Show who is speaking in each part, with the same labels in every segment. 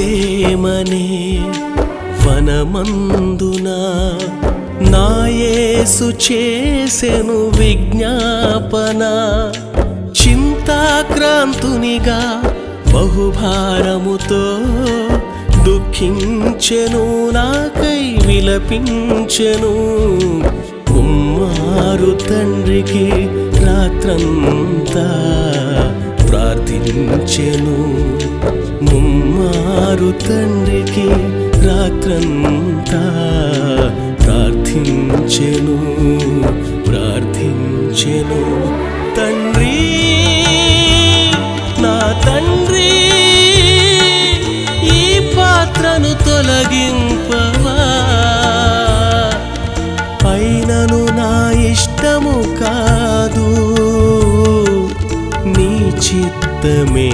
Speaker 1: సేమనే వనమందున నాయేసు చేసెను విజ్ఞాపన చింతాక్రాంతునిగా బహుభారముతో దుఃఖించెను నాకై విలపించెను. కుమ్మారు తండ్రికి రాత్రంతా ప్రార్థించెను. మారు తండ్రికి రాత్రంతా ప్రార్థించెను ప్రార్థించెను. తండ్రి నా తండ్రి ఈ పాత్రను తొలగింపవా? పైనను నా ఇష్టము కాదు నీ చిత్తమే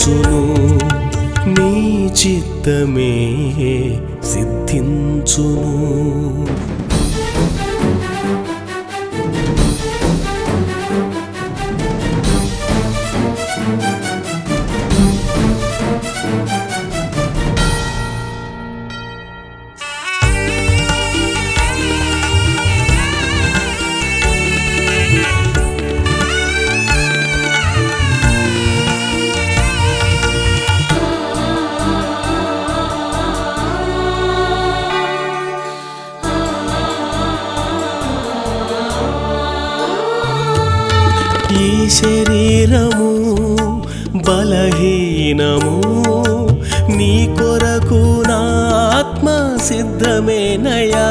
Speaker 1: సిద్ధించును నీ చిత్తమే సిద్ధించును. శరీరము బలహీనము. నీ కొరకు నా ఆత్మ సిద్ధమేనయా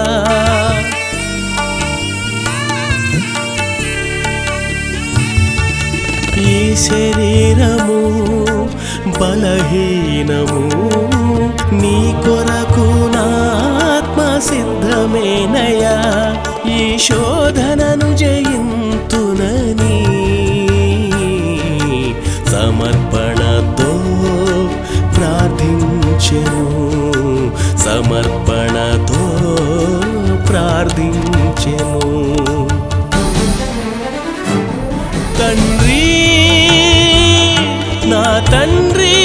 Speaker 1: ఈ శరీరము బలహీనము. నీ కొరకు నా ఆత్మ సిద్ధమేనయా ఈ శోధనను జయించ ప్రార్థించెను సమర్పణతో ప్రార్థించెను. తండ్రి నా తండ్రి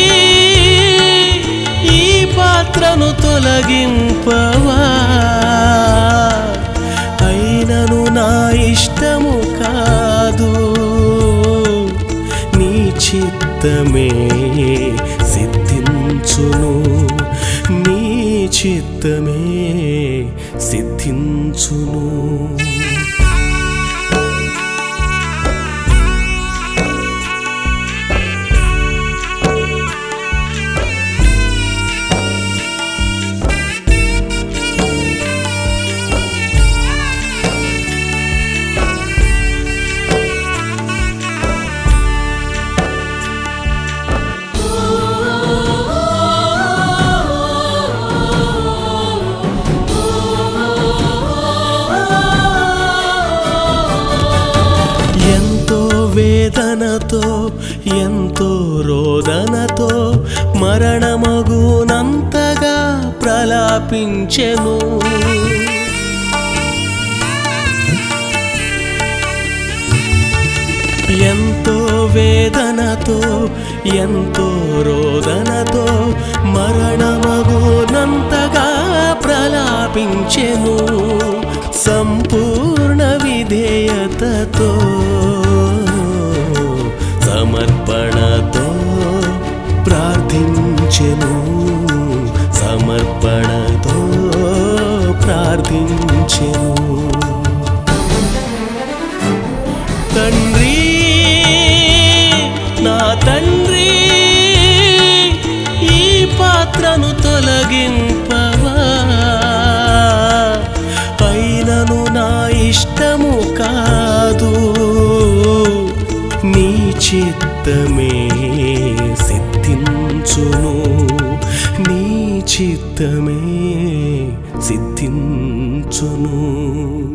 Speaker 1: ఈ పాత్రను తొలగింపవా? అయినను నా ఇష్టము కాదు. నీ చిత్తమే సిద్ధించును నీ చిత్తమే సిద్ధించును. ప్రలాపించెను ఎంతో వేదనతో ఎంతో రోదనతో మరణమగునంతగా ప్రలాపించెను. సంపూర్ణ విధేయతతో ప్రార్థించెను తండ్రి నా తండ్రి ఈ పాత్రను తొలగింపవా? అయినను నా ఇష్టము కాదు నీ చిత్తమే సిద్ధించును. నీ చిత్తమే సిద్ధించును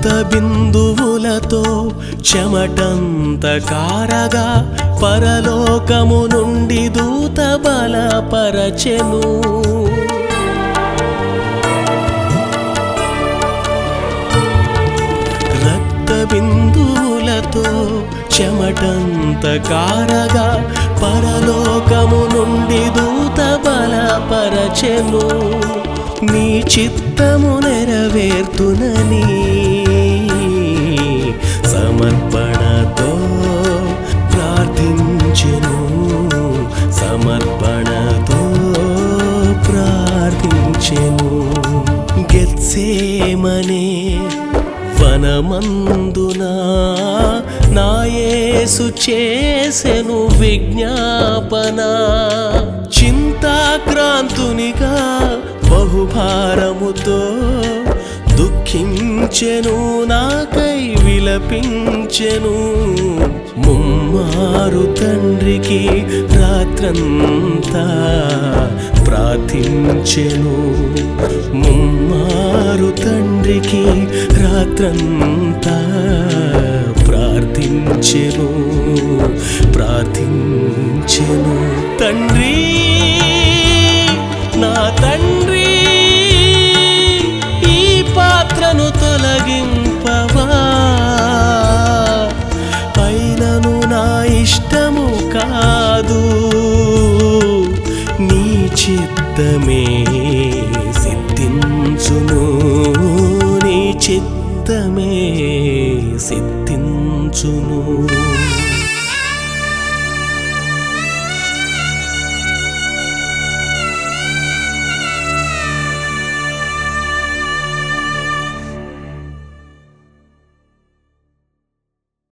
Speaker 1: రక్త బిందువులతో చెమటంత కారగా పరలోకము నుండి దూత బలపరచెను. రక్త బిందువులతో చెమటంత కారగా పరలోకము నుండి దూత బలపరచెను. నీ చిత్తము నెరవేర్తునని యేసు చేసెను విజ్ఞాపన. చింతాక్రాంతునిగా బహుభారముతో దుఃఖించెను నాకై విలపించెను. ముమ్మారు తండ్రికి రాత్రంతా ప్రార్థించెను. ముమ్మారు తండ్రికి రాత్రంతా ప్రార్థించెను ప్రార్థించెను. తండ్రి నా తండ్రి ఈ పాత్రను తొలగింపవా? అయినను నా ఇష్టము కాదు నీ చిత్తమే సిద్ధించును నీ చిత్తమే సిద్ధి సిద్ధించును